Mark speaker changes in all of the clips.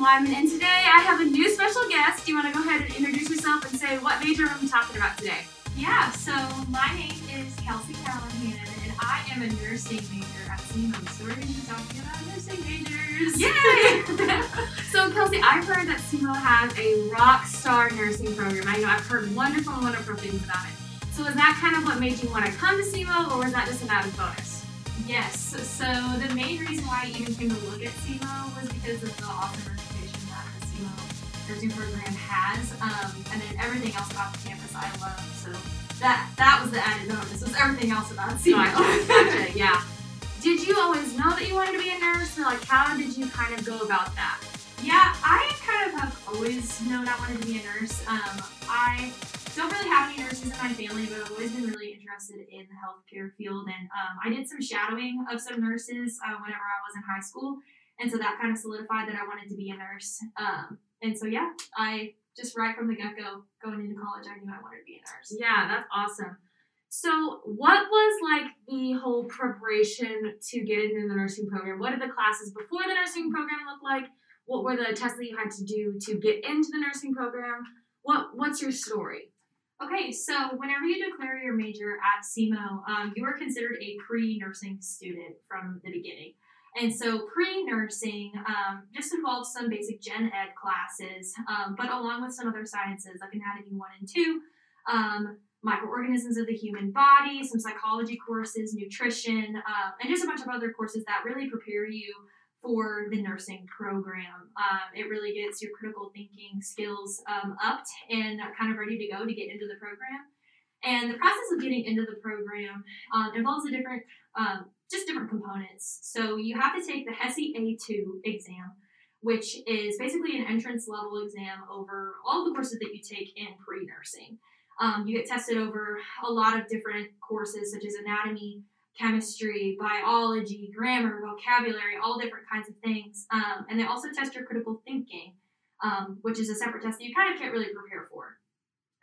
Speaker 1: Wyman, and today I have a new special guest. Do you want to go ahead and introduce yourself and say what major are we talking about today?
Speaker 2: Yeah, so my name is Kelsey Callahan, and I am a nursing major at SEMO. So we're going to be talking about nursing majors.
Speaker 1: Yay! so, Kelsey, I've heard that SEMO has a rock star nursing program. I know I've heard wonderful, wonderful things about it. So, is that kind of what made you want to come to SEMO, or was that just an added bonus?
Speaker 2: Yes, so the main reason why I even came to look at SEMO was because of the awesome nursing program has, um, and then everything else about the campus I love. So that that was the added bonus. Was everything else about.
Speaker 1: Gotcha, gotcha, yeah. Did you always know that you wanted to be a nurse, or like how did you kind of go about that?
Speaker 2: Yeah, I kind of have always known I wanted to be a nurse. Um, I don't really have any nurses in my family, but I've always been really interested in the healthcare field. And um, I did some shadowing of some nurses uh, whenever I was in high school. And so that kind of solidified that I wanted to be a nurse. Um, and so, yeah, I just right from the get go, going into college, I knew I wanted to be a nurse.
Speaker 1: Yeah, that's awesome. So, what was like the whole preparation to get into the nursing program? What did the classes before the nursing program look like? What were the tests that you had to do to get into the nursing program? What What's your story?
Speaker 2: Okay, so whenever you declare your major at SEMO, um, you are considered a pre-nursing student from the beginning. And so pre-nursing um, just involves some basic gen ed classes, um, but along with some other sciences like anatomy one and two, um, microorganisms of the human body, some psychology courses, nutrition, uh, and just a bunch of other courses that really prepare you for the nursing program. Um, it really gets your critical thinking skills um, upped and kind of ready to go to get into the program. And the process of getting into the program um, involves a different, um, just different components. So you have to take the HESI A2 exam, which is basically an entrance level exam over all the courses that you take in pre nursing. Um, you get tested over a lot of different courses such as anatomy, chemistry, biology, grammar, vocabulary, all different kinds of things. Um, and they also test your critical thinking, um, which is a separate test that you kind of can't really prepare for.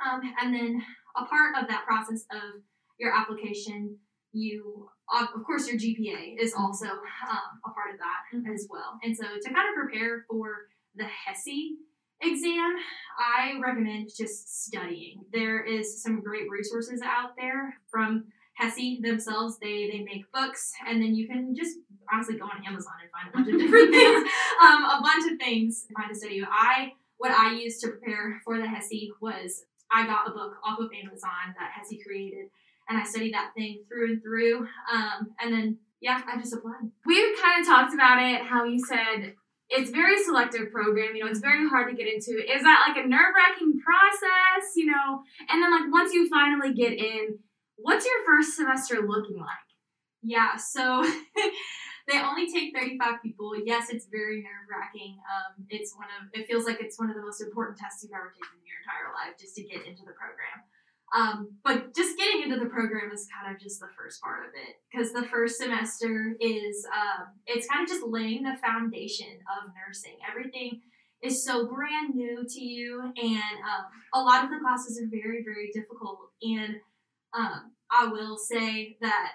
Speaker 2: Um, and then a part of that process of your application, you, of course, your GPA is also um, a part of that as well. And so to kind of prepare for the HESI exam, I recommend just studying. There is some great resources out there from HESI themselves, they they make books, and then you can just honestly go on Amazon and find a bunch of different things, um, a bunch of things to find to study. I what I used to prepare for the HESI was I got a book off of Amazon that HESI created, and I studied that thing through and through, um, and then yeah, I just applied.
Speaker 1: We've kind of talked about it, how you said it's very selective program, you know, it's very hard to get into. Is that like a nerve wracking process, you know? And then like once you finally get in, what's your first semester looking like?
Speaker 2: Yeah, so they only take 35 people. Yes, it's very nerve wracking. Um, it's one of it feels like it's one of the most important tests you've ever taken in your entire life just to get into the program. Um, but just getting into the program is kind of just the first part of it because the first semester is um, it's kind of just laying the foundation of nursing. Everything is so brand new to you, and um, a lot of the classes are very very difficult. And um, I will say that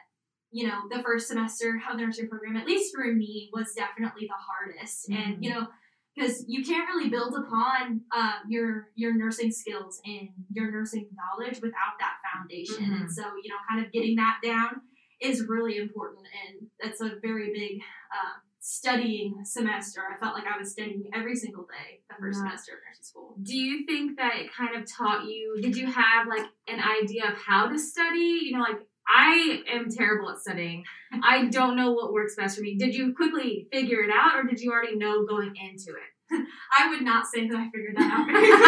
Speaker 2: you know the first semester of the nursing program, at least for me, was definitely the hardest. Mm-hmm. And you know because you can't really build upon uh, your your nursing skills and your nursing knowledge without that foundation. Mm-hmm. And so, you know, kind of getting that down is really important, and that's a very big uh, studying semester. I felt like I was studying every single day the first yeah. semester of nursing school.
Speaker 1: Do you think that it kind of taught you? Did you have like an idea of how to study? You know, like I am terrible at studying. I don't know what works best for me. Did you quickly figure it out or did you already know going into it?
Speaker 2: I would not say that I figured that out very quickly.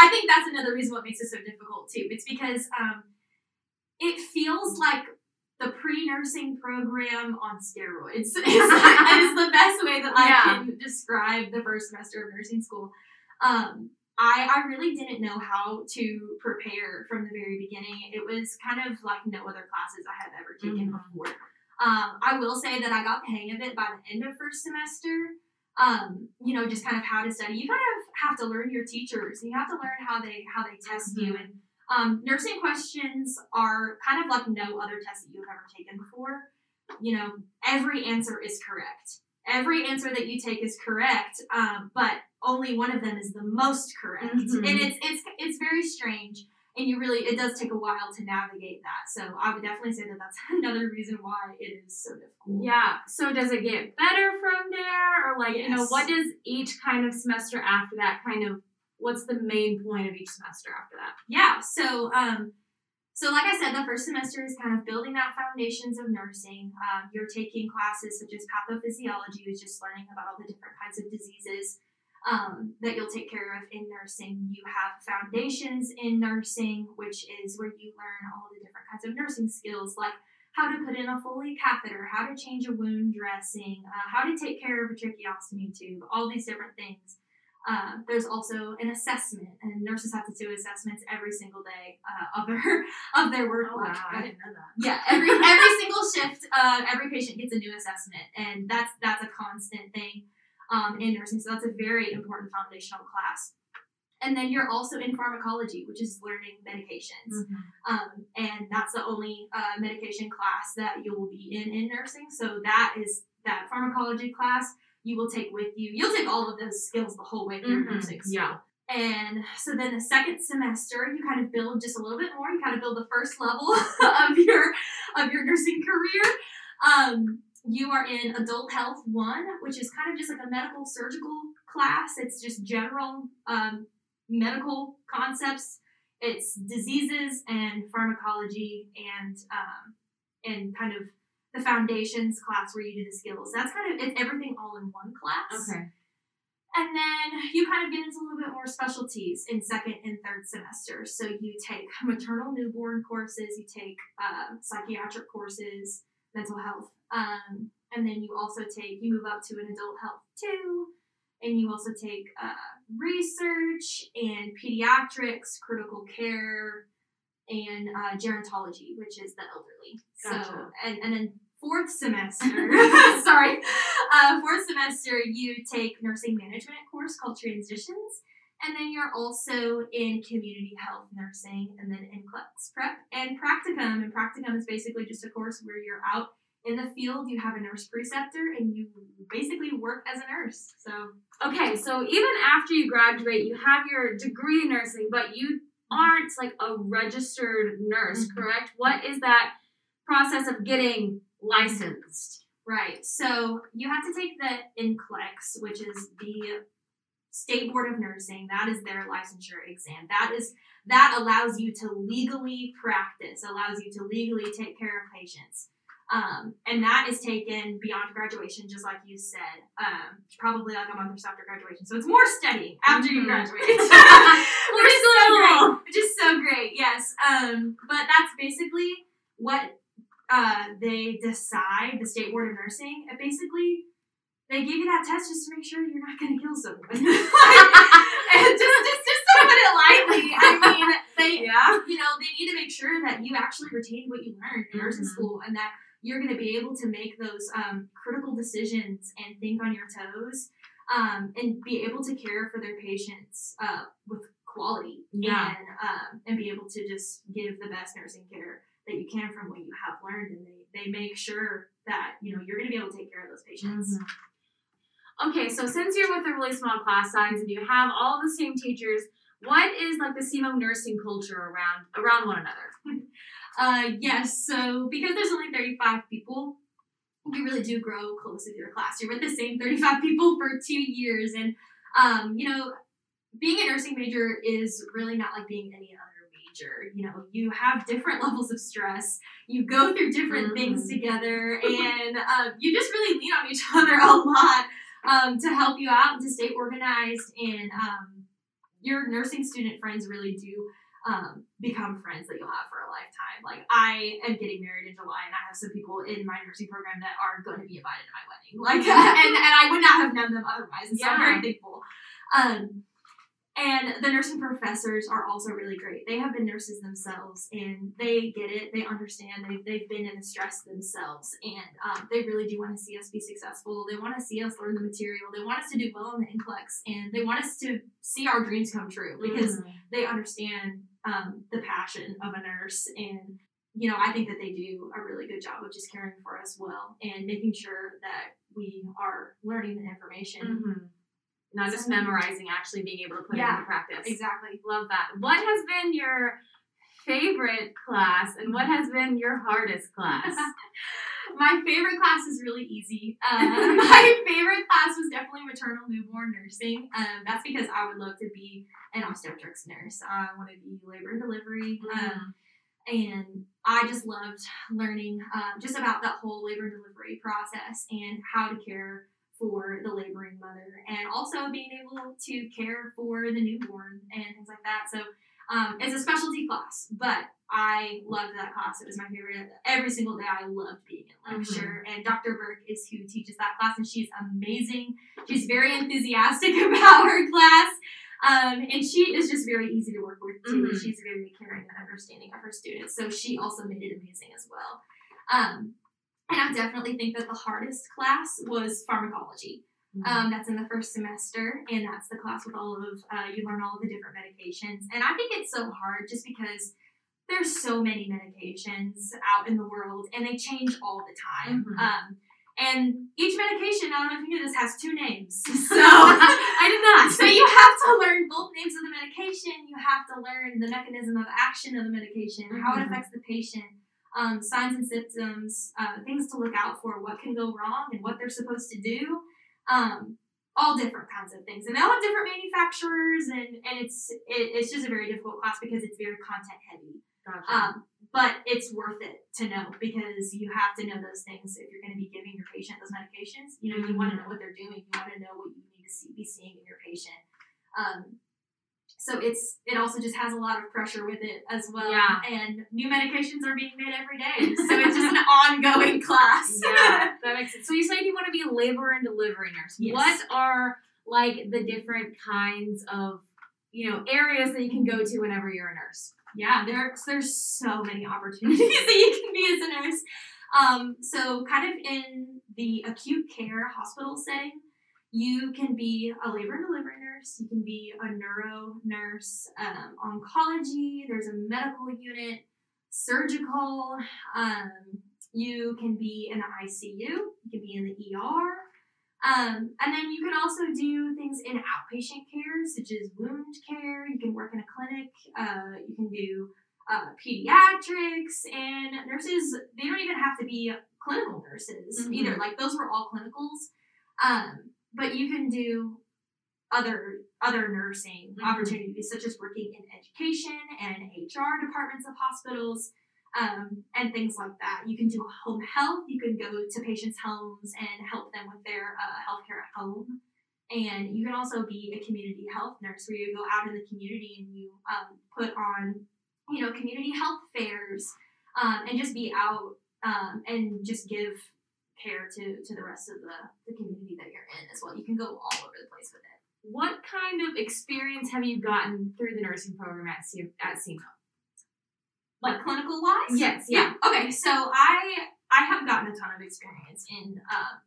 Speaker 2: I think that's another reason what makes it so difficult too. It's because um, it feels like the pre-nursing program on steroids. It's, it's the best way that I
Speaker 1: Yeah.
Speaker 2: can describe the first semester of nursing school. Um, I, I really didn't know how to prepare from the very beginning. It was kind of like no other classes I have ever taken
Speaker 1: Mhm.
Speaker 2: before. Um, I will say that I got the hang of it by the end of first semester. Um, you know, just kind of how to study. You kind of have to learn your teachers. You have to learn how they how they test you. And um, nursing questions are kind of like no other test that you've ever taken before. You know, every answer is correct. Every answer that you take is correct, um, but only one of them is the most correct.
Speaker 1: Mhm.
Speaker 2: And it's it's it's very strange and you really it does take a while to navigate that so i would definitely say that that's another reason why it is so difficult
Speaker 1: Yeah. So does it get better from there, or like you know, what does each kind of semester after that kind of? What's the main point of each semester after that?
Speaker 2: yeah so um so like i said the first semester is kind of building that foundations of nursing um, you're taking classes such as pathophysiology which is just learning about all the different kinds of diseases um, that you'll take care of in nursing you have foundations in nursing which is where you learn all the different kinds of nursing skills like how to put in a Foley catheter, how to change a wound dressing, uh, how to take care of a tracheostomy tube, all these different things. Uh, there's also an assessment, and nurses have to do assessments every single day uh, of their of their work
Speaker 1: Oh, wow, I didn't know that.
Speaker 2: Yeah, every every single shift, uh, every patient gets a new assessment, and that's that's a constant thing um, in nursing. So that's a very important foundational class. And then you're also in pharmacology, which is learning medications, um, and that's the only uh, medication class that you will be in in nursing. So that is that pharmacology class you will take with you. You'll take all of those skills the whole way through
Speaker 1: Mhm,
Speaker 2: nursing school.
Speaker 1: yeah.
Speaker 2: And so then the second semester, you kind of build just a little bit more. You kind of build the first level of your of your nursing career. Um, you are in adult health one, which is kind of just like a medical surgical class. It's just general um, medical concepts. It's diseases and pharmacology and um, and kind of the foundations class where you do the skills. That's kind of it's everything all in one class.
Speaker 1: Okay.
Speaker 2: And then you kind of get into a little bit more specialties in second and third semester. So you take maternal newborn courses, you take uh, psychiatric courses, mental health, um, and then you also take you move up to an adult health too, and you also take uh, research and pediatrics, critical care, and uh, gerontology, which is the elderly. So
Speaker 1: Gotcha.
Speaker 2: and and then fourth semester, sorry, uh, fourth semester you take nursing management course called transitions. And then you're also in community health nursing and then in prep and practicum. And practicum is basically just a course where you're out in the field, you have a nurse preceptor, and you basically work as a nurse. So
Speaker 1: Okay, so even after you graduate, you have your degree in nursing, but you aren't like a registered nurse,
Speaker 2: Mhm.
Speaker 1: correct? What is that process of getting licensed?
Speaker 2: Right. So you have to take the NCLEX, which is the State Board of Nursing. That is their licensure exam. That is that allows you to legally practice, allows you to legally take care of patients. Um, and that is taken beyond graduation, just like you said, um, probably like a month or so after graduation. So it's more studying after you
Speaker 1: Mhm.
Speaker 2: graduate, which is so great. Which is so great, yes. Um, but that's basically what uh, they decide, the State Board of Nursing, basically they give you that test just to make sure you're not going to kill someone. and just, just, just to put it lightly, I mean, they,
Speaker 1: Yeah.
Speaker 2: you know, they need to make sure that you actually retained what you learned in nursing
Speaker 1: Mhm.
Speaker 2: school and that you're going to be able to make those um, critical decisions and think on your toes um, and be able to care for their patients uh, with quality
Speaker 1: Yeah.
Speaker 2: and um, and be able to just give the best nursing care that you can from what you have learned and they, they make sure that you know you're going to be able to take care of those patients
Speaker 1: Okay, so since you're with a really small class size and you have all the same teachers, what is like the SEMO nursing culture around around one another?
Speaker 2: Uh, yes. So because there's only 35 people, you really do grow close with your class. You're with the same 35 people for two years, and um, you know, being a nursing major is really not like being any major. You know, you have different levels of stress. You go through different things
Speaker 1: Mhm.
Speaker 2: together, and uh, you just really lean on each other a lot. um, to help you out and to stay organized. And um, your nursing student friends really do um, become friends that you'll have for a lifetime. Like I am getting married in July, and I have some people in my nursing program that are going to be invited to my wedding. Like, and and I would not have known them otherwise. And so I'm very thankful. Um, and the nursing professors are also really great. They have been nurses themselves, and they get it. They understand. They've they've been in the stress themselves, and um, they really do want to see us be successful. They want to see us learn the material. They want us to do well in the NCLEX, and they want us to see our dreams come true because
Speaker 1: Mhm.
Speaker 2: they understand um, the passion of a nurse and you know i think that they do a really good job of just caring for us well and making sure that we are learning the information
Speaker 1: Mhm. Not just memorizing, actually being able to put it into practice.
Speaker 2: exactly.
Speaker 1: Love that. What has been your favorite class, and what has been your hardest class?
Speaker 2: my favorite class is really easy. Uh, my favorite class was definitely maternal newborn nursing. Um, that's because i would love to be an obstetrics nurse. I want to be labor and delivery. Um, and I just loved learning um, just about that whole labor and delivery process and how to care for the laboring mother, and also being able to care for the newborn and things like that. So um, it's a specialty class, but I loved that class. It was my favorite. Every single day, I loved being in lecture. And Dr. Burke is who teaches that class, and she's amazing. She's very enthusiastic about her class. Um, and she is just very easy to work with too.
Speaker 1: Mhm.
Speaker 2: she's very caring and understanding of her students. So she also made it amazing as well. Um, and I definitely think that the hardest class was pharmacology. Um, that's in the first semester, and that's the class with all of uh, you learn all of the different medications. And I think it's so hard just because there's so many medications out in the world, and they change all the time.
Speaker 1: Mhm.
Speaker 2: Um, and each medication, I don't know if you knew this, has two names. So
Speaker 1: I did not.
Speaker 2: so you have to learn both names of the medication. You have to learn the mechanism of action of the medication, how it
Speaker 1: Mhm.
Speaker 2: affects the patient, um, signs and symptoms, uh, things to look out for, what can go wrong, and what they're supposed to do. Um, all different kinds of things, and they all have different manufacturers, and and it's it, it's just a very difficult class because it's very content heavy.
Speaker 1: Gotcha.
Speaker 2: Um, but it's worth it to know because you have to know those things if you're going to be giving your patient those medications. You know, you want to know what they're doing. You want to know what you need to see, be seeing in your patient. Um, so it's it also just has a lot of pressure with it as well.
Speaker 1: Yeah.
Speaker 2: And new medications are being made every day, so it's just an ongoing class.
Speaker 1: yeah, that makes sense. So you said you want to be a labor and delivery nurse.
Speaker 2: Yes.
Speaker 1: What are like the different kinds of you know areas that you can go to whenever you're a nurse?
Speaker 2: Yeah, there's there's so many opportunities that you can be as a nurse. Um, so kind of in the acute care hospital setting, you can be a labor and delivery nurse. You can be a neuro nurse, um, oncology. There's a medical unit, surgical. Um, you can be in the ICU. You can be in the ER. Um, and then you can also do things in outpatient care, such as wound care. You can work in a clinic. Uh, you can do uh, pediatrics and nurses. They don't even have to be clinical nurses
Speaker 1: Mhm.
Speaker 2: either. Like those were all clinicals. Um, but you can do other other nursing
Speaker 1: Mhm.
Speaker 2: opportunities, such as working in education and HR departments of hospitals um, and things like that. You can do home health. You can go to patients' homes and help them with their uh, healthcare at home. And you can also be a community health nurse where you go out in the community and you um, put on, you know, community health fairs um, and just be out um, and just give care to, to the rest of the, the community that you're in as well. You can go all over the place with it.
Speaker 1: What kind of experience have you gotten through the nursing program at C- at SEMO?
Speaker 2: Like clinical wise?
Speaker 1: Yes, yeah.
Speaker 2: Okay, so I I have gotten a ton of experience in uh,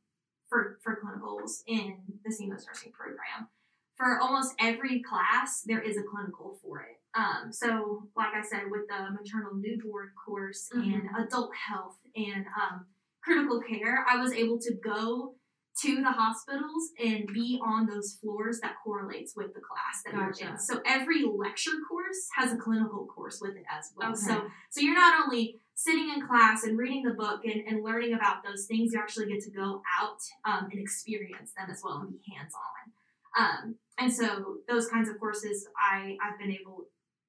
Speaker 2: for for clinicals in the SEMO's nursing program. For almost every class, there is a clinical for it. Um, so, like I said, with the maternal newborn course and adult health and um, critical care, I was able to go to the hospitals and be on those floors that correlates with the class that you're in. So every lecture course has a clinical course with it as well.
Speaker 1: Okay.
Speaker 2: So so you're not only sitting in class and reading the book and, and learning about those things, you actually get to go out um, and experience them as well and be hands on. Um, and so those kinds of courses, I I've been able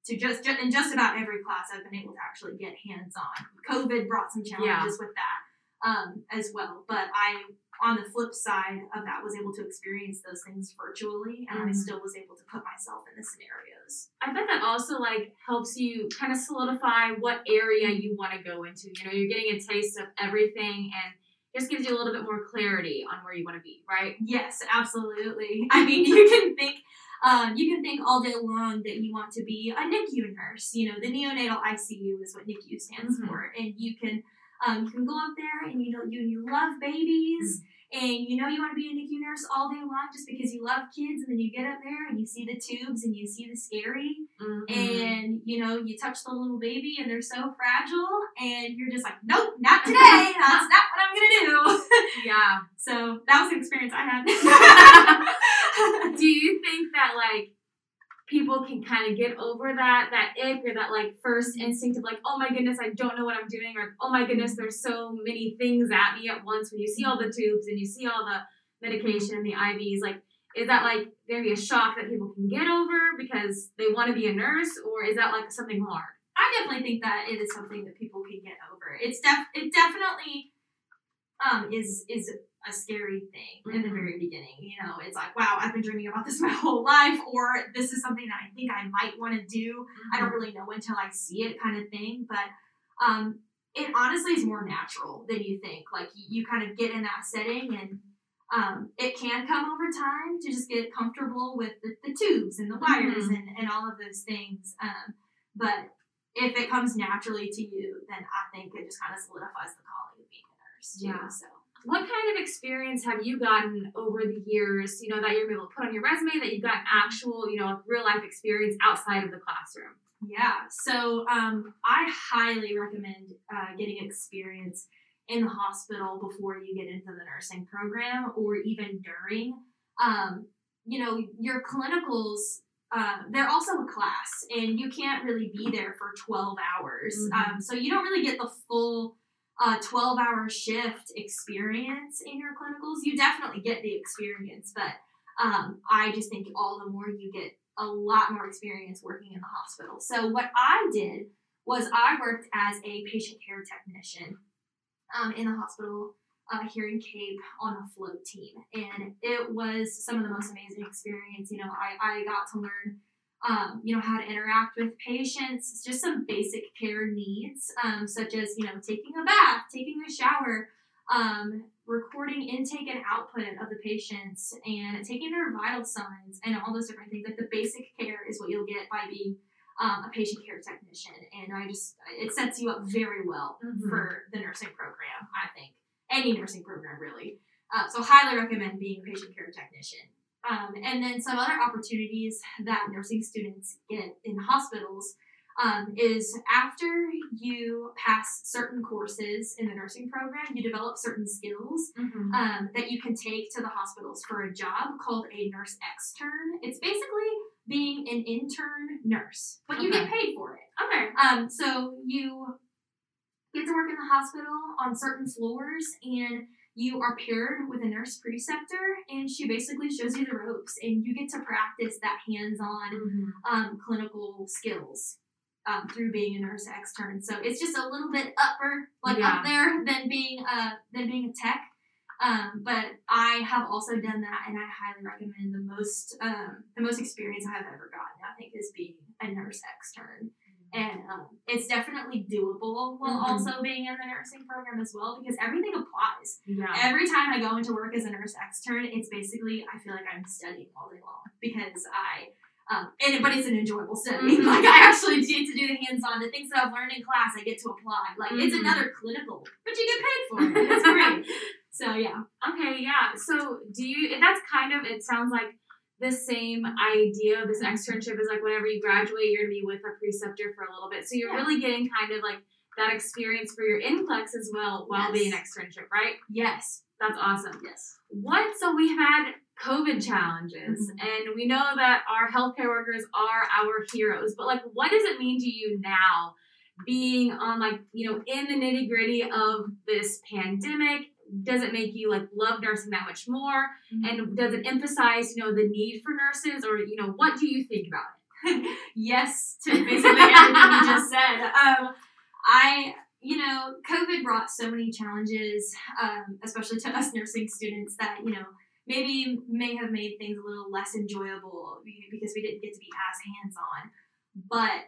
Speaker 2: to just, ju- in just about every class, I've been able to actually get hands on. COVID brought some challenges with that. Um, as well. But I, on the flip side of that, was able to experience those things virtually, and I
Speaker 1: Mhm.
Speaker 2: still was able to put myself in the scenarios.
Speaker 1: I bet that also like helps you kind of solidify what area you want to go into. You know, you're getting a taste of everything and just gives you a little bit more clarity on where you want to be, right?
Speaker 2: Yes, absolutely. I mean, you can think, um, you can think all day long that you want to be a NICU nurse. You know, the neonatal ICU is what NICU stands
Speaker 1: Mhm.
Speaker 2: for, and you can, um, you can go up there and you know you you love babies. And you know you want to be a NICU nurse all day long just because you love kids, and then you get up there and you see the tubes and you see the scary,
Speaker 1: Mm-hmm.
Speaker 2: and you know you touch the little baby and they're so fragile, and you're just like, nope, not today. That's not what I'm gonna do.
Speaker 1: yeah.
Speaker 2: So that was an experience I had.
Speaker 1: Do you think that like people can kind of get over that that ick or that like first instinct of like, oh my goodness, I don't know what I'm doing, or oh my goodness, there's so many things at me at once when you see all the tubes and you see all the medication and the IVs, like is that like gonna be a shock that people can get over because they want to be a nurse, or is that like something hard?
Speaker 2: I definitely think that it is something that people can get over. It's def it definitely um is is a scary thing in the
Speaker 1: Mhm.
Speaker 2: very beginning. You know, it's like, wow, I've been dreaming about this my whole life, or this is something that I think I might want to do. I don't really know until I see it, kind of thing. But um, it honestly is more natural than you think. Like you, you kind of get in that setting, and um, it can come over time to just get comfortable with the, the tubes and the wires
Speaker 1: Mhm.
Speaker 2: and, and all of those things. Um, but if it comes naturally to you, then I think it just kind of solidifies the calling of being a nurse too.
Speaker 1: Yeah.
Speaker 2: So.
Speaker 1: What kind of experience have you gotten over the years, you know, that you're able to put on your resume that you've got actual, you know, real life experience outside of the classroom?
Speaker 2: Yeah, so um, I highly recommend uh, getting experience in the hospital before you get into the nursing program or even during. Um, you know, your clinicals, uh, they're also a class, and you can't really be there for 12 hours.
Speaker 1: Mhm.
Speaker 2: Um, so you don't really get the full uh, 12 hour shift experience in your clinicals. You definitely get the experience, but um, I just think all the more you get a lot more experience working in the hospital. So what I did was I worked as a patient care technician um, in the hospital uh, here in Cape on a float team, and it was some of the most amazing experience. You know, I, I got to learn. Um, you know how to interact with patients, just some basic care needs, um, such as you know taking a bath, taking a shower, um, recording intake and output of the patients and taking their vital signs and all those different things. Like the basic care is what you'll get by being um, a patient care technician. And I just, it sets you up very well
Speaker 1: Mhm.
Speaker 2: for the nursing program, I think. Any nursing program, really. Uh, so, highly recommend being a patient care technician. Um, and then some other opportunities that nursing students get in hospitals um, is after you pass certain courses in the nursing program, you develop certain skills
Speaker 1: Mm-hmm.
Speaker 2: um, that you can take to the hospitals for a job called a nurse extern. It's basically being an intern nurse, but you get paid for it.
Speaker 1: Okay.
Speaker 2: Um, so you get to work in the hospital on certain floors and you are paired with a nurse preceptor and she basically shows you the ropes and you get to practice that hands-on
Speaker 1: Mm-hmm.
Speaker 2: um, clinical skills um, through being a nurse extern. So it's just a little bit upper, like
Speaker 1: Yeah.
Speaker 2: up there than being a than being a tech. Um, but I have also done that, and I highly recommend the most um, the most experience I have ever gotten. I think is being a nurse extern, and um, it's definitely doable while
Speaker 1: Mhm.
Speaker 2: also being in the nursing program as well because everything applies.
Speaker 1: Yeah.
Speaker 2: Every time I go into work as a nurse extern, it's basically I feel like I'm studying all day long because I, um, and but it's an enjoyable study.
Speaker 1: Mhm.
Speaker 2: Like I actually get to do the hands-on, the things that I've learned in class, I get to apply. Like it's
Speaker 1: Mhm.
Speaker 2: another clinical, but you get paid for it. It's great. so yeah,
Speaker 1: Okay, yeah. So do you that's kind of it sounds like the same idea of this externship is like whenever you graduate you're gonna be with a preceptor for a little bit. So you're
Speaker 2: Yeah.
Speaker 1: really getting kind of like that experience for your NCLEX as well while being an
Speaker 2: Yes.
Speaker 1: externship, right?
Speaker 2: yes,
Speaker 1: That's awesome.
Speaker 2: yes.
Speaker 1: What so we've had COVID challenges
Speaker 2: Mhm.
Speaker 1: and we know that our healthcare workers are our heroes, but like what does it mean to you now being on like, you know, in the nitty gritty of this pandemic? Does it make you like love nursing that much more? And does it emphasize, you know, the need for nurses or, you know, what do you think about it?
Speaker 2: yes to basically everything you just said. Um, I you know, COVID brought so many challenges, um, especially to us nursing students, that, you know, maybe may have made things a little less enjoyable because we didn't get to be as hands on. But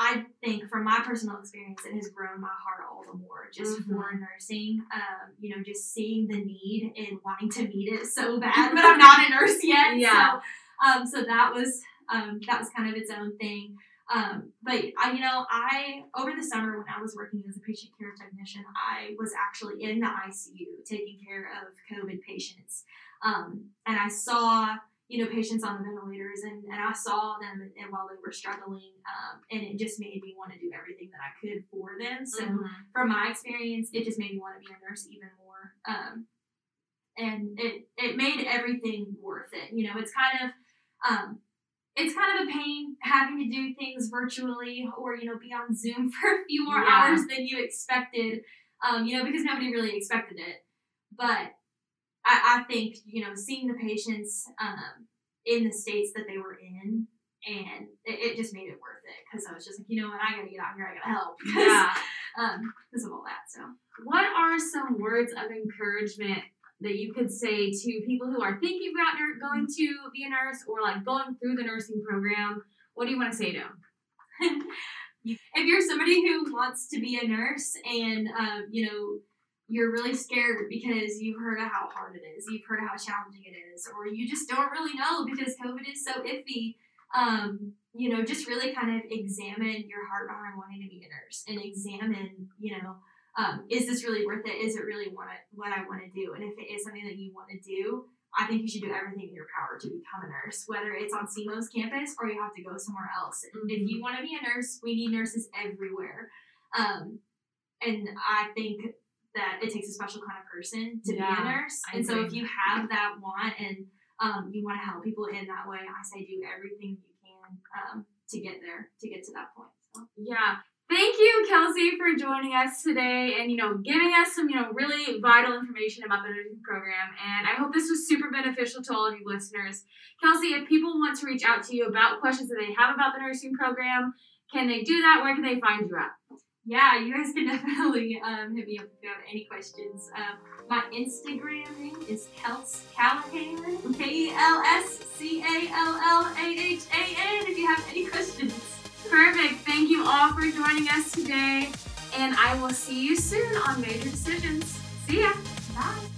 Speaker 2: I think from my personal experience, it has grown my heart all the more just
Speaker 1: Mhm.
Speaker 2: for nursing. Um, you know, just seeing the need and wanting to meet it so bad, but I'm not a nurse yet.
Speaker 1: Yeah.
Speaker 2: So, um, so that was um, that was kind of its own thing. Um, but I, you know, I over the summer when I was working as a patient care technician, I was actually in the ICU taking care of COVID patients, um, and I saw you know patients on the ventilators, and, and I saw them and, while they were struggling, um, and it just made me want to do everything that I could for them. So
Speaker 1: Mhm.
Speaker 2: from my experience, it just made me want to be a nurse even more. Um, and it it made everything worth it. You know, it's kind of um, it's kind of a pain having to do things virtually or you know be on Zoom for a few more
Speaker 1: Yeah.
Speaker 2: hours than you expected. Um, you know, because nobody really expected it. But I, I think you know seeing the patients um, in the states that they were in. And it, it just made it worth it because I was just like, you know what, I gotta get out here, I gotta help.
Speaker 1: Yeah.
Speaker 2: um, because of all that. So
Speaker 1: What are some words of encouragement that you could say to people who are thinking about going to be a nurse or like going through the nursing program? What do you want to say to them?
Speaker 2: if you're somebody who wants to be a nurse and um, you know you're really scared because you've heard of how hard it is, you've heard of how challenging it is, or you just don't really know because COVID is so iffy. Um, you know, just really kind of examine your heart behind wanting to be a nurse and examine, you know, um, is this really worth it? Is it really what I, what I want to do? And if it is something that you want to do, I think you should do everything in your power to become a nurse, whether it's on SEMO's campus or you have to go somewhere else. If you want to be a nurse, we need nurses everywhere. Um, and I think that it takes a special kind of person to
Speaker 1: Yeah,
Speaker 2: be a nurse.
Speaker 1: I
Speaker 2: and so if you have that want and um, you want to help people in that way, I say do everything you can um, to get there, to get to that point. So.
Speaker 1: Yeah. Thank you, Kelsey, for joining us today and, you know, giving us some, you know, really vital information about the nursing program. And I hope this was super beneficial to all of you listeners. Kelsey, if people want to reach out to you about questions that they have about the nursing program, can they do that? Where can they find you at?
Speaker 2: Yeah, you guys can definitely um, hit me up if you have any questions. Um, my Instagram name is Kels Callahan, K E L S C A L L A H A N. If you have any questions.
Speaker 1: Perfect. Thank you all for joining us today. And I will see you soon on Major Decisions. See ya.
Speaker 2: Bye.